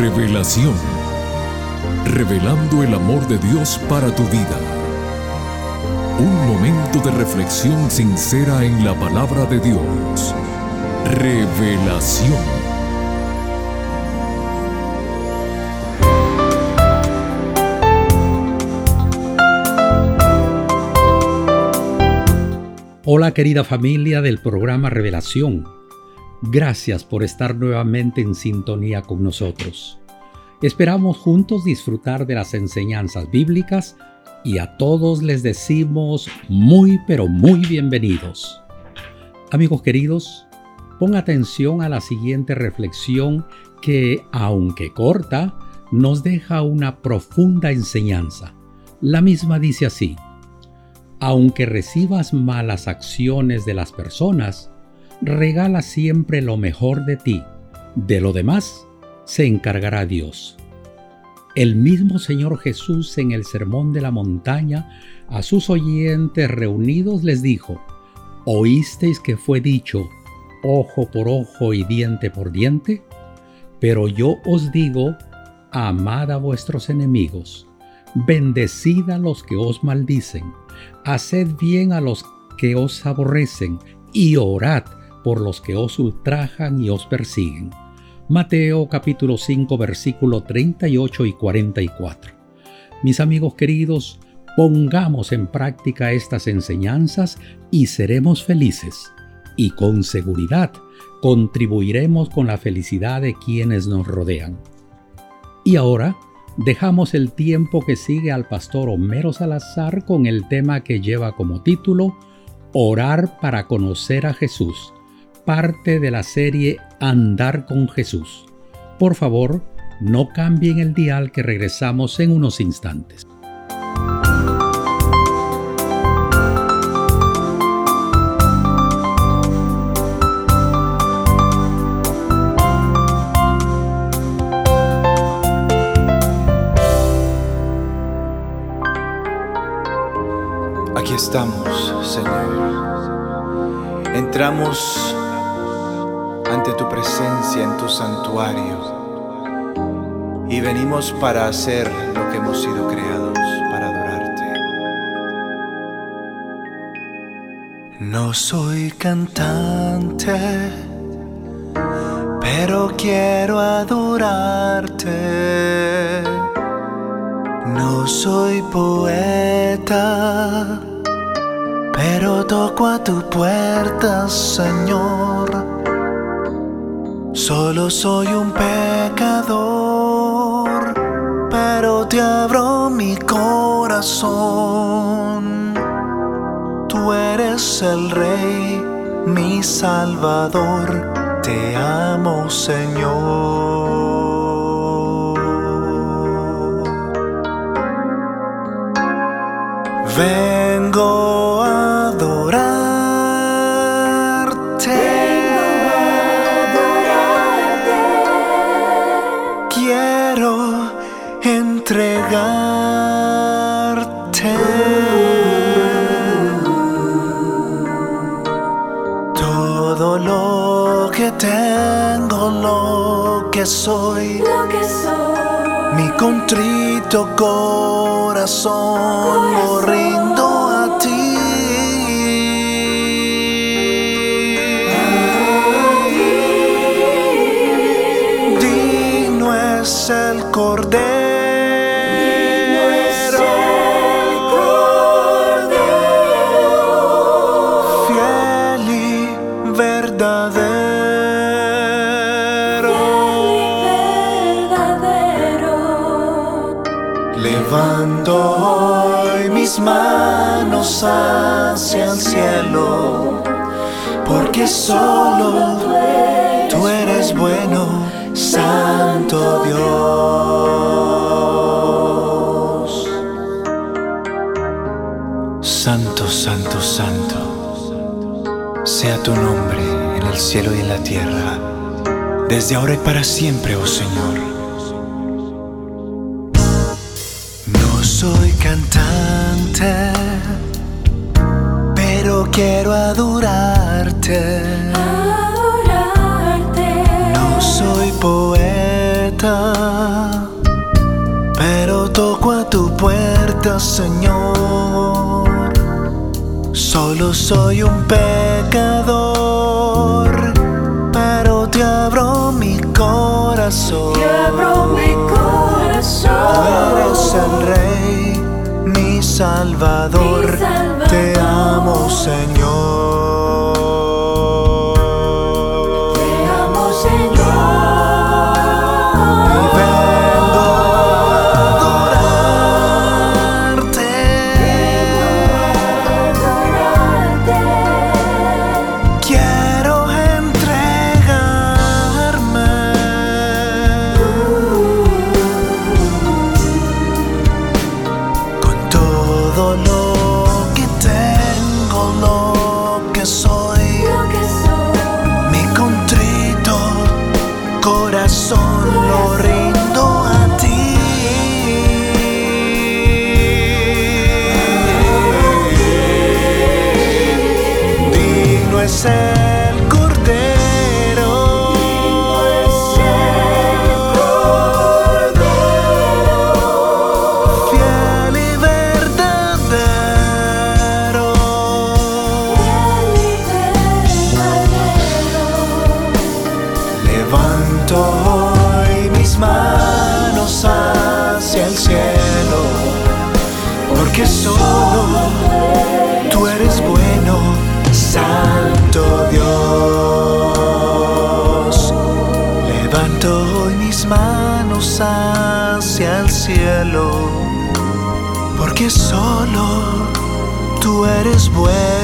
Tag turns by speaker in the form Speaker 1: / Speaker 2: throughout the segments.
Speaker 1: Revelación. Revelando el amor de Dios para tu vida. Un momento de reflexión sincera en la palabra de Dios. Revelación.
Speaker 2: Hola querida familia del programa Revelación. Gracias por estar nuevamente en sintonía con nosotros. Esperamos juntos disfrutar de las enseñanzas bíblicas y a todos les decimos muy pero muy bienvenidos. Amigos queridos, pon atención a la siguiente reflexión que, aunque corta, nos deja una profunda enseñanza. La misma dice así, aunque recibas malas acciones de las personas, regala siempre lo mejor de ti. De lo demás se encargará Dios. El mismo Señor Jesús en el Sermón de la Montaña a sus oyentes reunidos les dijo, ¿oísteis que fue dicho ojo por ojo y diente por diente? Pero yo os digo, amad a vuestros enemigos, bendecid a los que os maldicen haced bien a los que os aborrecen y orad por los que os ultrajan y os persiguen. Mateo capítulo 5 versículo 38 y 44. Mis amigos queridos, pongamos en práctica estas enseñanzas y seremos felices. Y con seguridad contribuiremos con la felicidad de quienes nos rodean. Y ahora, dejamos el tiempo que sigue al pastor Homero Salazar con el tema que lleva como título Orar para conocer a Jesús, parte de la serie Andar con Jesús. Por favor, no cambien el dial que regresamos en unos instantes.
Speaker 3: estamos, Señor. Entramos ante tu presencia en tu santuario y venimos para hacer lo que hemos sido creados, para adorarte. No soy cantante, pero quiero adorarte. No soy poeta pero toco a tu puerta, Señor. Solo soy un pecador, pero te abro mi corazón. Tú eres el Rey, mi Salvador, te amo, Señor. Vengo manos hacia el cielo, porque solo tú eres bueno, Santo Dios. Santo, santo, santo, sea tu nombre en el cielo y en la tierra, desde ahora y para siempre, oh Señor. Cantante pero quiero adorarte.
Speaker 4: Adorarte.
Speaker 3: No soy poeta, pero toco a tu puerta, Señor. Solo soy un pecador, amo, say eres bueno.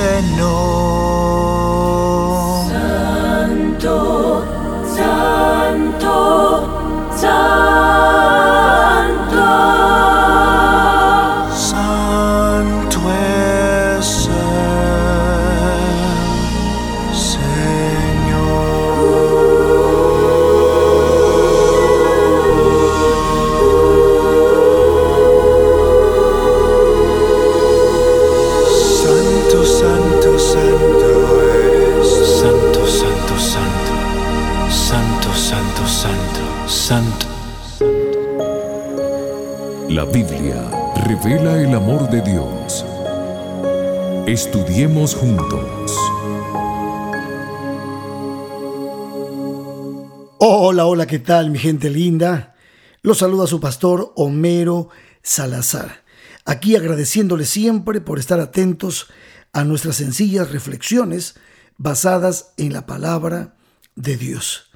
Speaker 5: Hola, hola, ¿qué tal mi gente linda? Los saluda su pastor Homero Salazar. Aquí agradeciéndole siempre por estar atentos a nuestras sencillas reflexiones basadas en la palabra de Dios.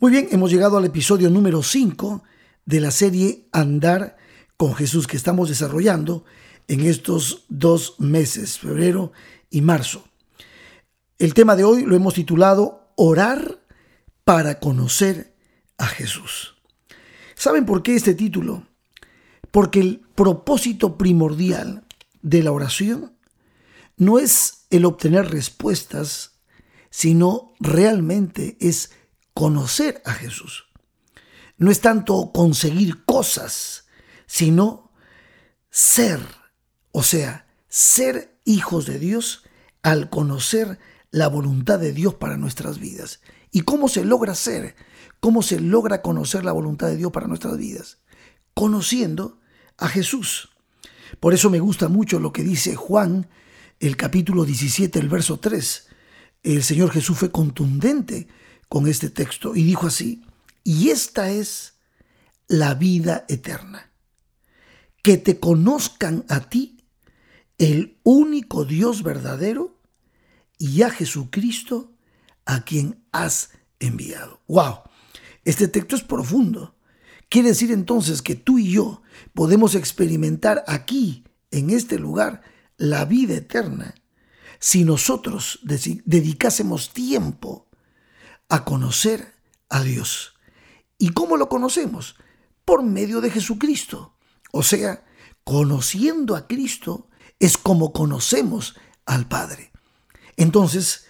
Speaker 5: Muy bien, hemos llegado al episodio número 5 de la serie Andar con Jesús que estamos desarrollando en estos dos meses, febrero y marzo. El tema de hoy lo hemos titulado Orar para conocer a Jesús. ¿Saben por qué este título? Porque el propósito primordial de la oración no es el obtener respuestas, sino realmente es conocer a Jesús. No es tanto conseguir cosas, sino ser, o sea, ser hijos de Dios al conocer la voluntad de Dios para nuestras vidas. ¿Y cómo se logra ser? ¿Cómo se logra conocer la voluntad de Dios para nuestras vidas? Conociendo a Jesús. Por eso me gusta mucho lo que dice Juan, el capítulo 17, el verso 3. El Señor Jesús fue contundente con este texto y dijo así, y esta es la vida eterna, que te conozcan a ti, el único Dios verdadero, y a Jesucristo, a quien has enviado. ¡Wow! Este texto es profundo. Quiere decir entonces que tú y yo podemos experimentar aquí, en este lugar, la vida eterna, si nosotros dedicásemos tiempo a conocer a Dios. ¿Y cómo lo conocemos? Por medio de Jesucristo. O sea, conociendo a Cristo es como conocemos al Padre. Entonces,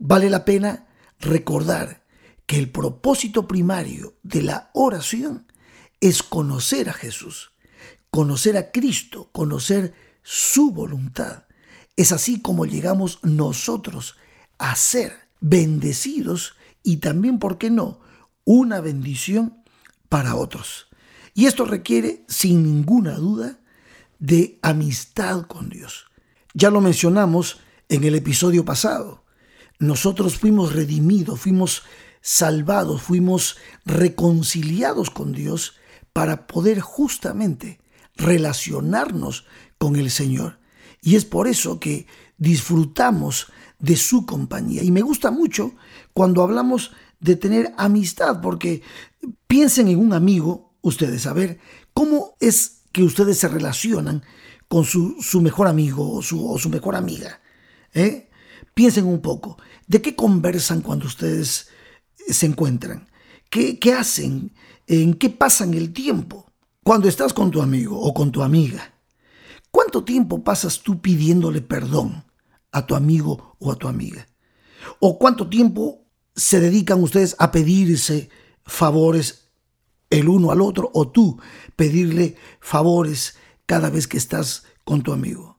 Speaker 5: vale la pena recordar que el propósito primario de la oración es conocer a Jesús, conocer a Cristo, conocer su voluntad. Es así como llegamos nosotros a ser bendecidos y también, ¿por qué no?, una bendición para otros. Y esto requiere, sin ninguna duda, de amistad con Dios. Ya lo mencionamos en el episodio pasado. Nosotros fuimos redimidos, fuimos salvados, fuimos reconciliados con Dios para poder justamente relacionarnos con el Señor. Y es por eso que disfrutamos de su compañía. Y me gusta mucho cuando hablamos de tener amistad, porque piensen en un amigo, ustedes, a ver, ¿cómo es que ustedes se relacionan con su, mejor amigo o su, o su mejor amiga? ¿Eh? Piensen un poco, ¿de qué conversan cuando ustedes se encuentran? ¿Qué, qué hacen? ¿En qué pasan el tiempo? Cuando estás con tu amigo o con tu amiga, ¿cuánto tiempo pasas tú pidiéndole perdón a tu amigo o a tu amiga? ¿O cuánto tiempo se dedican ustedes a pedirse favores el uno al otro o tú pedirle favores cada vez que estás con tu amigo?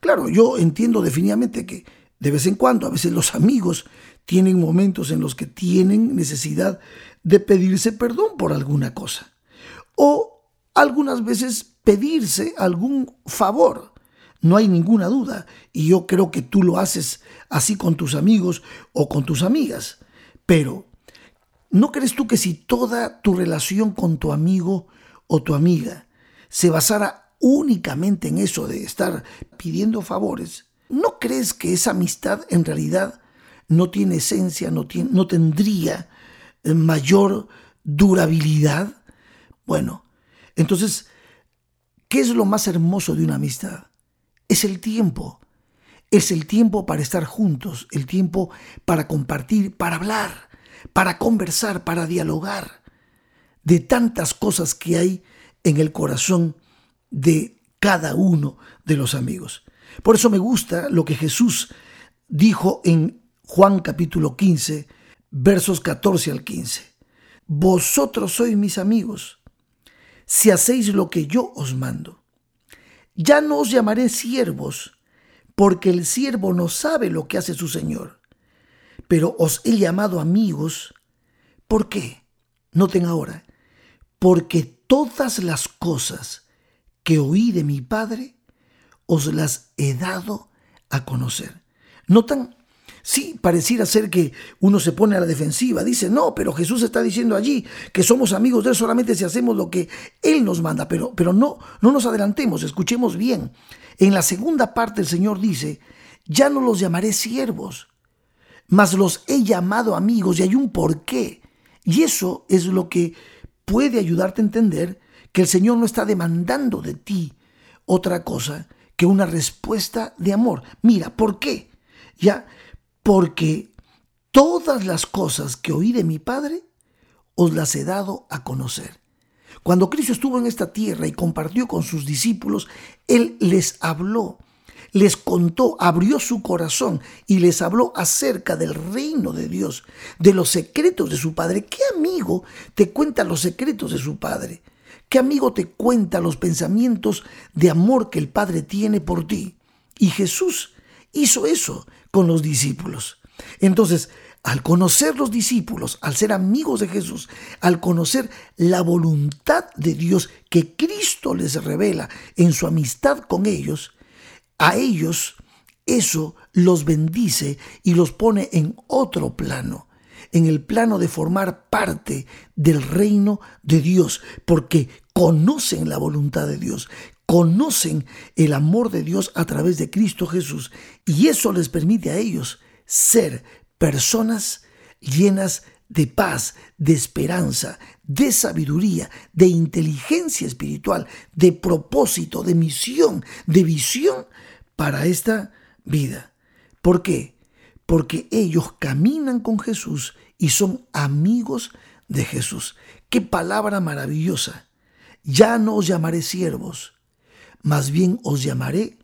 Speaker 5: Claro, yo entiendo definitivamente que de vez en cuando, a veces los amigos tienen momentos en los que tienen necesidad de pedirse perdón por alguna cosa. O algunas veces pedirse algún favor. No hay ninguna duda. Y yo creo que tú lo haces así con tus amigos o con tus amigas. Pero, ¿no crees tú que si toda tu relación con tu amigo o tu amiga se basara únicamente en eso de estar pidiendo favores, ¿no crees que esa amistad en realidad no tiene esencia, no, tendría mayor durabilidad? Bueno, entonces, ¿qué es lo más hermoso de una amistad? Es el tiempo. Es el tiempo para estar juntos, el tiempo para compartir, para hablar, para conversar, para dialogar de tantas cosas que hay en el corazón de cada uno de los amigos. Por eso me gusta lo que Jesús dijo en Juan capítulo 15, versos 14 al 15. Vosotros sois mis amigos si hacéis lo que yo os mando. Ya no os llamaré siervos, porque el siervo no sabe lo que hace su Señor, pero os he llamado amigos. ¿Por qué? Noten ahora, porque todas las cosas que oí de mi Padre, os las he dado a conocer. ¿Notan Sí, pareciera ser que uno se pone a la defensiva, dice, no, pero Jesús está diciendo allí que somos amigos de Él solamente si hacemos lo que Él nos manda, pero, pero no, no nos adelantemos, escuchemos bien. En la segunda parte el Señor dice, ya no los llamaré siervos, mas los he llamado amigos y hay un porqué. Y eso es lo que puede ayudarte a entender que el Señor no está demandando de ti otra cosa que una respuesta de amor. Mira, ¿por qué? Ya porque todas las cosas que oí de mi Padre os las he dado a conocer. Cuando Cristo estuvo en esta tierra y compartió con sus discípulos, Él les habló, les contó, abrió su corazón y les habló acerca del reino de Dios, de los secretos de su Padre. ¿Qué amigo te cuenta los secretos de su Padre? ¿Qué amigo te cuenta los pensamientos de amor que el Padre tiene por ti? Y Jesús hizo eso con los discípulos. Entonces, al conocer los discípulos, al ser amigos de Jesús, al conocer la voluntad de Dios que Cristo les revela en su amistad con ellos, a ellos eso los bendice y los pone en otro plano, en el plano de formar parte del reino de Dios, porque conocen la voluntad de Dios, conocen el amor de Dios a través de Cristo Jesús y eso les permite a ellos ser personas llenas de paz, de esperanza, de sabiduría, de inteligencia espiritual, de propósito, de misión, de visión para esta vida. ¿Por qué? Porque ellos caminan con Jesús y son amigos de Jesús. Qué palabra maravillosa. Ya no os llamaré siervos, más bien os llamaré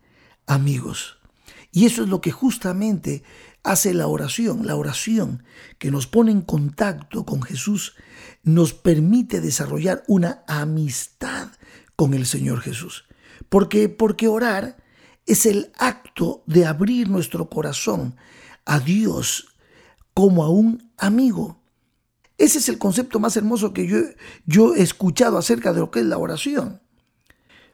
Speaker 5: amigos. Y eso es lo que justamente hace la oración. La oración que nos pone en contacto con Jesús nos permite desarrollar una amistad con el Señor Jesús. Porque, porque orar es el acto de abrir nuestro corazón a Dios como a un amigo. Ese es el concepto más hermoso que yo, yo he escuchado acerca de lo que es la oración.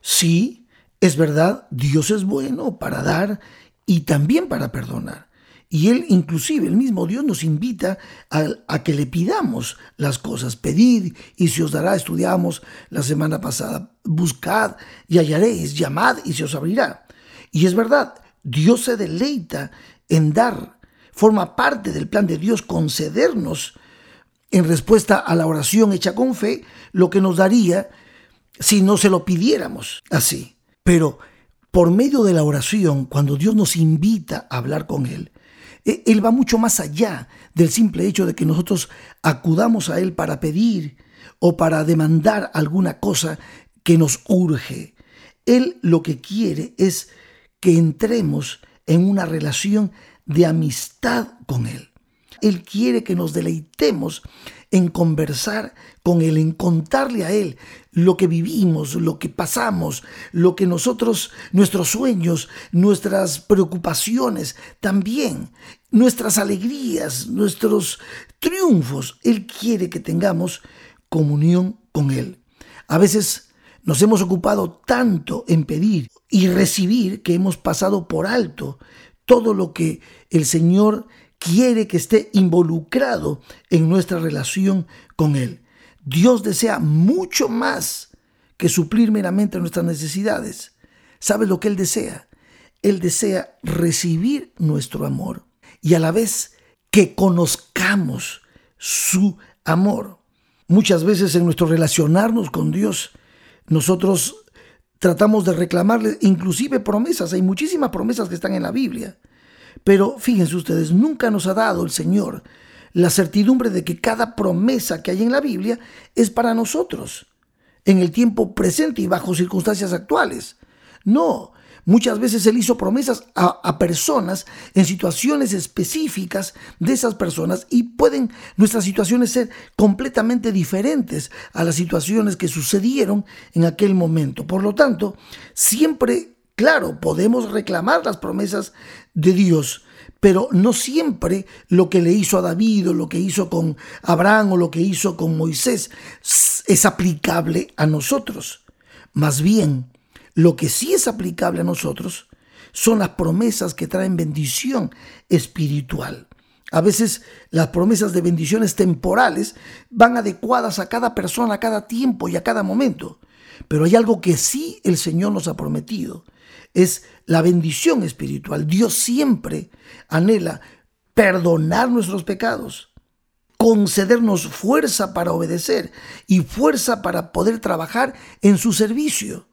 Speaker 5: Sí, es verdad, Dios es bueno para dar y también para perdonar. Y Él, inclusive, el mismo Dios nos invita a, que le pidamos las cosas. Pedid y se os dará, estudiamos la semana pasada. Buscad y hallaréis, llamad y se os abrirá. Y es verdad, Dios se deleita en dar. Forma parte del plan de Dios concedernos en respuesta a la oración hecha con fe lo que nos daría si no se lo pidiéramos así. Pero por medio de la oración, cuando Dios nos invita a hablar con Él, Él va mucho más allá del simple hecho de que nosotros acudamos a Él para pedir o para demandar alguna cosa que nos urge. Él lo que quiere es que entremos en una relación de amistad con Él. Él quiere que nos deleitemos en conversar con Él, en contarle a Él lo que vivimos, lo que pasamos, lo que nosotros, nuestros sueños, nuestras preocupaciones, también nuestras alegrías, nuestros triunfos. Él quiere que tengamos comunión con Él. A veces nos hemos ocupado tanto en pedir y recibir que hemos pasado por alto todo lo que el Señor quiere que esté involucrado en nuestra relación con Él. Dios desea mucho más que suplir meramente nuestras necesidades. ¿Sabe lo que Él desea? Él desea recibir nuestro amor y a la vez que conozcamos su amor. Muchas veces en nuestro relacionarnos con Dios, nosotros tratamos de reclamarle inclusive promesas. Hay muchísimas promesas que están en la Biblia. Pero fíjense ustedes, nunca nos ha dado el Señor la certidumbre de que cada promesa que hay en la Biblia es para nosotros, en el tiempo presente y bajo circunstancias actuales. No, muchas veces Él hizo promesas a, personas en situaciones específicas de esas personas y pueden nuestras situaciones ser completamente diferentes a las situaciones que sucedieron en aquel momento. Por lo tanto, siempre Claro, podemos reclamar las promesas de Dios, pero no siempre lo que le hizo a David o lo que hizo con Abraham o lo que hizo con Moisés es aplicable a nosotros. Más bien, lo que sí es aplicable a nosotros son las promesas que traen bendición espiritual. A veces las promesas de bendiciones temporales van adecuadas a cada persona, a cada tiempo y a cada momento. Pero hay algo que sí el Señor nos ha prometido es la bendición espiritual. Dios siempre anhela perdonar nuestros pecados, concedernos fuerza para obedecer y fuerza para poder trabajar en su servicio.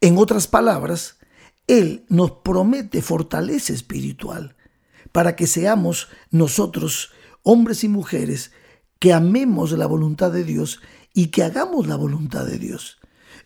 Speaker 5: En otras palabras, Él nos promete fortaleza espiritual para que seamos nosotros, hombres y mujeres, que amemos la voluntad de Dios y que hagamos la voluntad de Dios.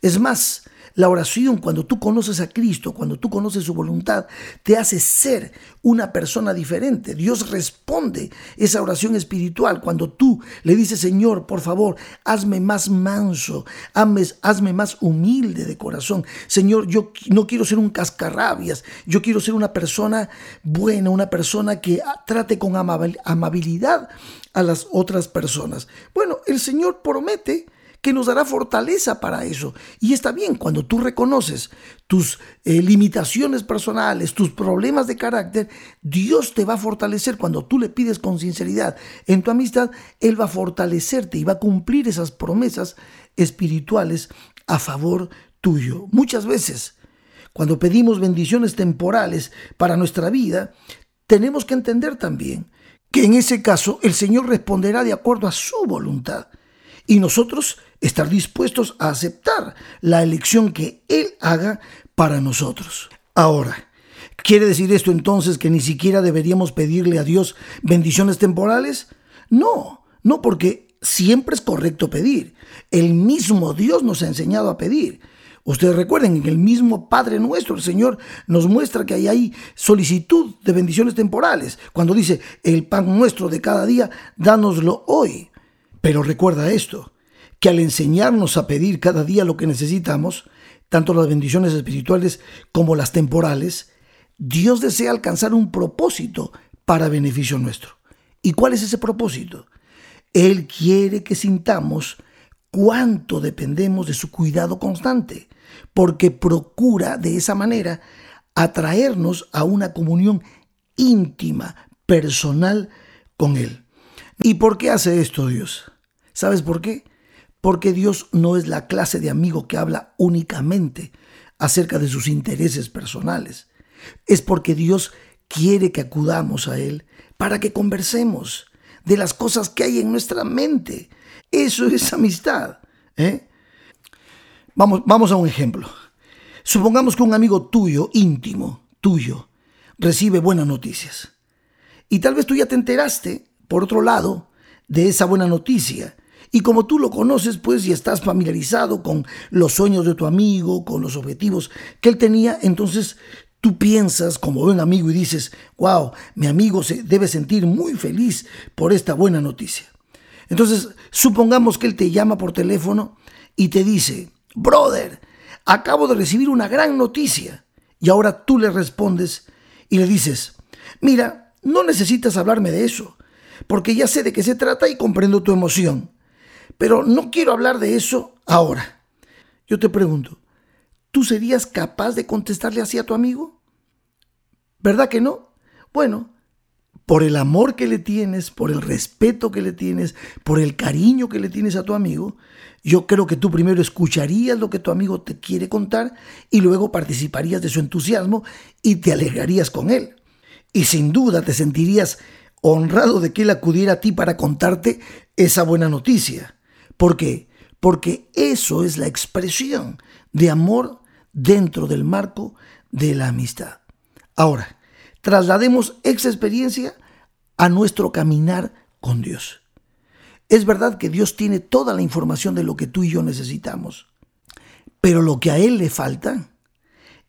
Speaker 5: Es más, la oración, cuando tú conoces a Cristo, cuando tú conoces su voluntad, te hace ser una persona diferente. Dios responde esa oración espiritual cuando tú le dices, Señor, por favor, hazme más manso, hazme, más humilde de corazón. Señor, yo no quiero ser un cascarrabias, yo quiero ser una persona buena, una persona que trate con amabilidad a las otras personas. Bueno, el Señor promete que nos dará fortaleza para eso. Y está bien, cuando tú reconoces tus eh, limitaciones personales, tus problemas de carácter, Dios te va a fortalecer. Cuando tú le pides con sinceridad en tu amistad, Él va a fortalecerte y va a cumplir esas promesas espirituales a favor tuyo. Muchas veces, cuando pedimos bendiciones temporales para nuestra vida, tenemos que entender también que en ese caso el Señor responderá de acuerdo a su voluntad. Y nosotros estar dispuestos a aceptar la elección que Él haga para nosotros. Ahora, ¿quiere decir esto entonces que ni siquiera deberíamos pedirle a Dios bendiciones temporales? No, no porque siempre es correcto pedir. El mismo Dios nos ha enseñado a pedir. Ustedes recuerden, en el mismo Padre nuestro, el Señor nos muestra que hay ahí solicitud de bendiciones temporales. Cuando dice, el pan nuestro de cada día, dánoslo hoy. Pero recuerda esto, que al enseñarnos a pedir cada día lo que necesitamos, tanto las bendiciones espirituales como las temporales, Dios desea alcanzar un propósito para beneficio nuestro. ¿Y cuál es ese propósito? Él quiere que sintamos cuánto dependemos de su cuidado constante, porque procura de esa manera atraernos a una comunión íntima, personal con Él. ¿Y por qué hace esto Dios? ¿Sabes por qué? Porque Dios no es la clase de amigo que habla únicamente acerca de sus intereses personales. Es porque Dios quiere que acudamos a Él para que conversemos de las cosas que hay en nuestra mente. Eso es amistad. ¿eh? Vamos, vamos a un ejemplo. Supongamos que un amigo tuyo, íntimo, tuyo, recibe buenas noticias. Y tal vez tú ya te enteraste, por otro lado, de esa buena noticia. Y como tú lo conoces, pues, y estás familiarizado con los sueños de tu amigo, con los objetivos que él tenía, entonces tú piensas como buen amigo y dices, wow, mi amigo se debe sentir muy feliz por esta buena noticia. Entonces, supongamos que él te llama por teléfono y te dice, brother, acabo de recibir una gran noticia. Y ahora tú le respondes y le dices, mira, no necesitas hablarme de eso, porque ya sé de qué se trata y comprendo tu emoción. Pero no quiero hablar de eso ahora. Yo te pregunto, ¿tú serías capaz de contestarle así a tu amigo? ¿Verdad que no? Bueno, por el amor que le tienes, por el respeto que le tienes, por el cariño que le tienes a tu amigo, yo creo que tú primero escucharías lo que tu amigo te quiere contar y luego participarías de su entusiasmo y te alegrarías con él. Y sin duda te sentirías honrado de que él acudiera a ti para contarte esa buena noticia. ¿Por qué? Porque eso es la expresión de amor dentro del marco de la amistad. Ahora, traslademos esa experiencia a nuestro caminar con Dios. Es verdad que Dios tiene toda la información de lo que tú y yo necesitamos, pero lo que a Él le falta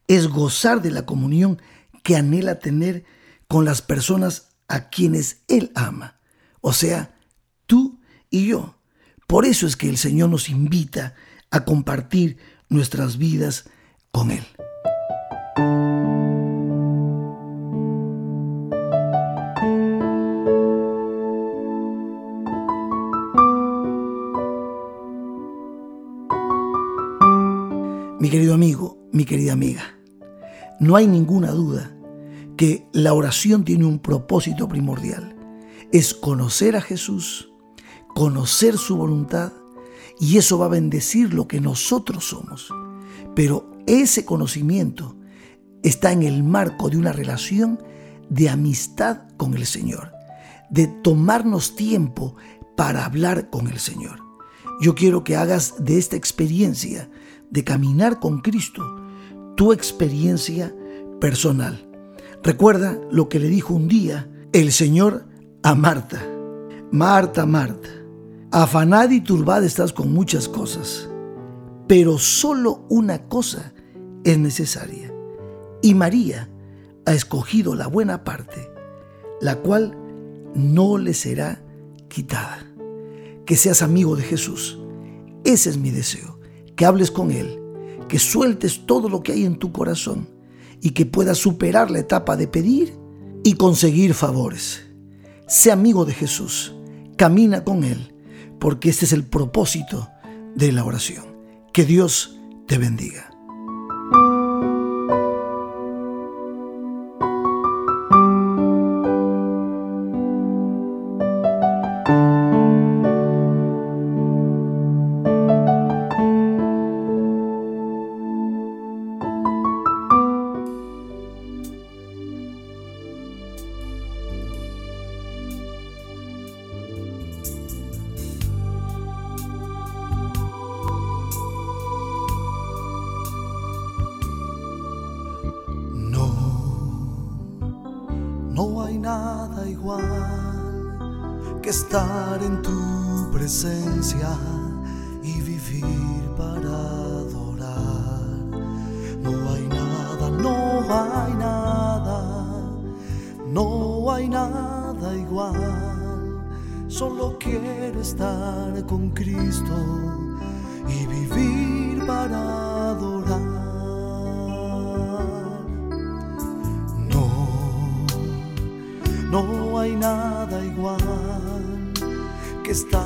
Speaker 5: es gozar de la comunión que anhela tener con las personas a quienes Él ama, o sea, tú y yo. Por eso es que el Señor nos invita a compartir nuestras vidas con Él. Mi querido amigo, mi querida amiga, no hay ninguna duda que la oración tiene un propósito primordial. Es conocer a Jesús, conocer su voluntad y eso va a bendecir lo que nosotros somos. Pero ese conocimiento está en el marco de una relación de amistad con el Señor, de tomarnos tiempo para hablar con el Señor. Yo quiero que hagas de esta experiencia de caminar con Cristo tu experiencia personal. Recuerda lo que le dijo un día el Señor a Marta. Marta, Marta, afanada y turbada estás con muchas cosas, pero solo una cosa es necesaria. Y María ha escogido la buena parte, la cual no le será quitada. Que seas amigo de Jesús. Ese es mi deseo que hables con Él, que sueltes todo lo que hay en tu corazón y que puedas superar la etapa de pedir y conseguir favores. Sé amigo de Jesús, camina con Él, porque este es el propósito de la oración. Que Dios te bendiga.
Speaker 6: Estar con Cristo y vivir para adorar. No hay nada igual
Speaker 5: que estar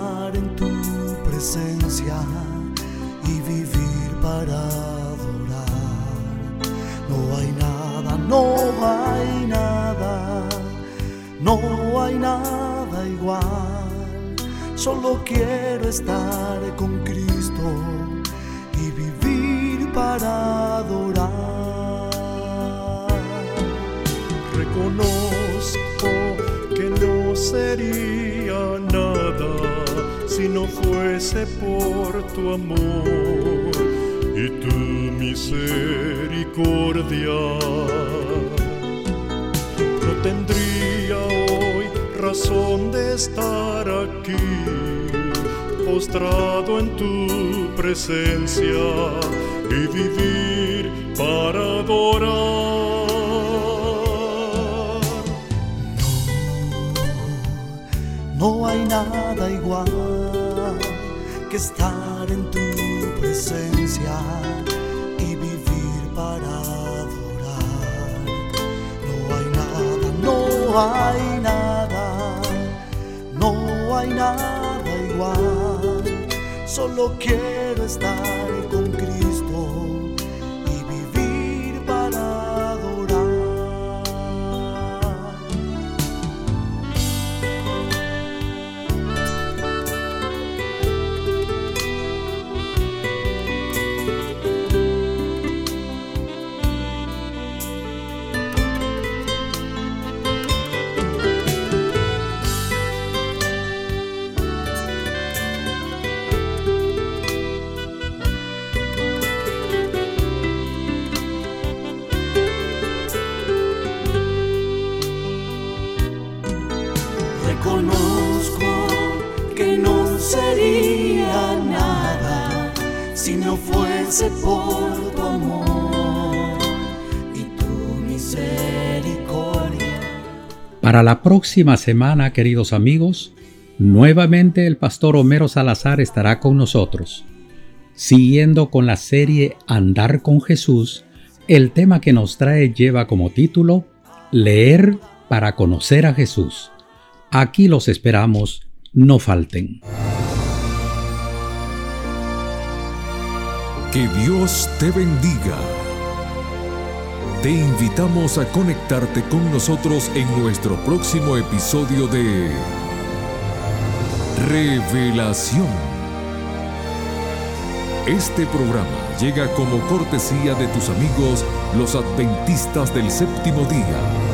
Speaker 5: estar con Cristo y vivir para adorar.
Speaker 7: Reconozco que no sería nada si no fuese por tu amor y tu misericordia. No tendría hoy razón de estar aquí, en tu presencia y vivir para adorar.
Speaker 5: No hay nada igual que estar en tu presencia y vivir para adorar. No hay nada, no hay nada, no hay nada igual. Solo quiero estar
Speaker 2: Para la próxima semana, queridos amigos, nuevamente el pastor Homero Salazar estará con nosotros. Siguiendo con la serie Andar con Jesús, el tema que nos trae lleva como título Leer para conocer a Jesús. Aquí los esperamos, no falten.
Speaker 1: Que Dios te bendiga. Te invitamos a conectarte con nosotros en nuestro próximo episodio de Revelación. Este programa llega como cortesía de tus amigos los adventistas del séptimo día.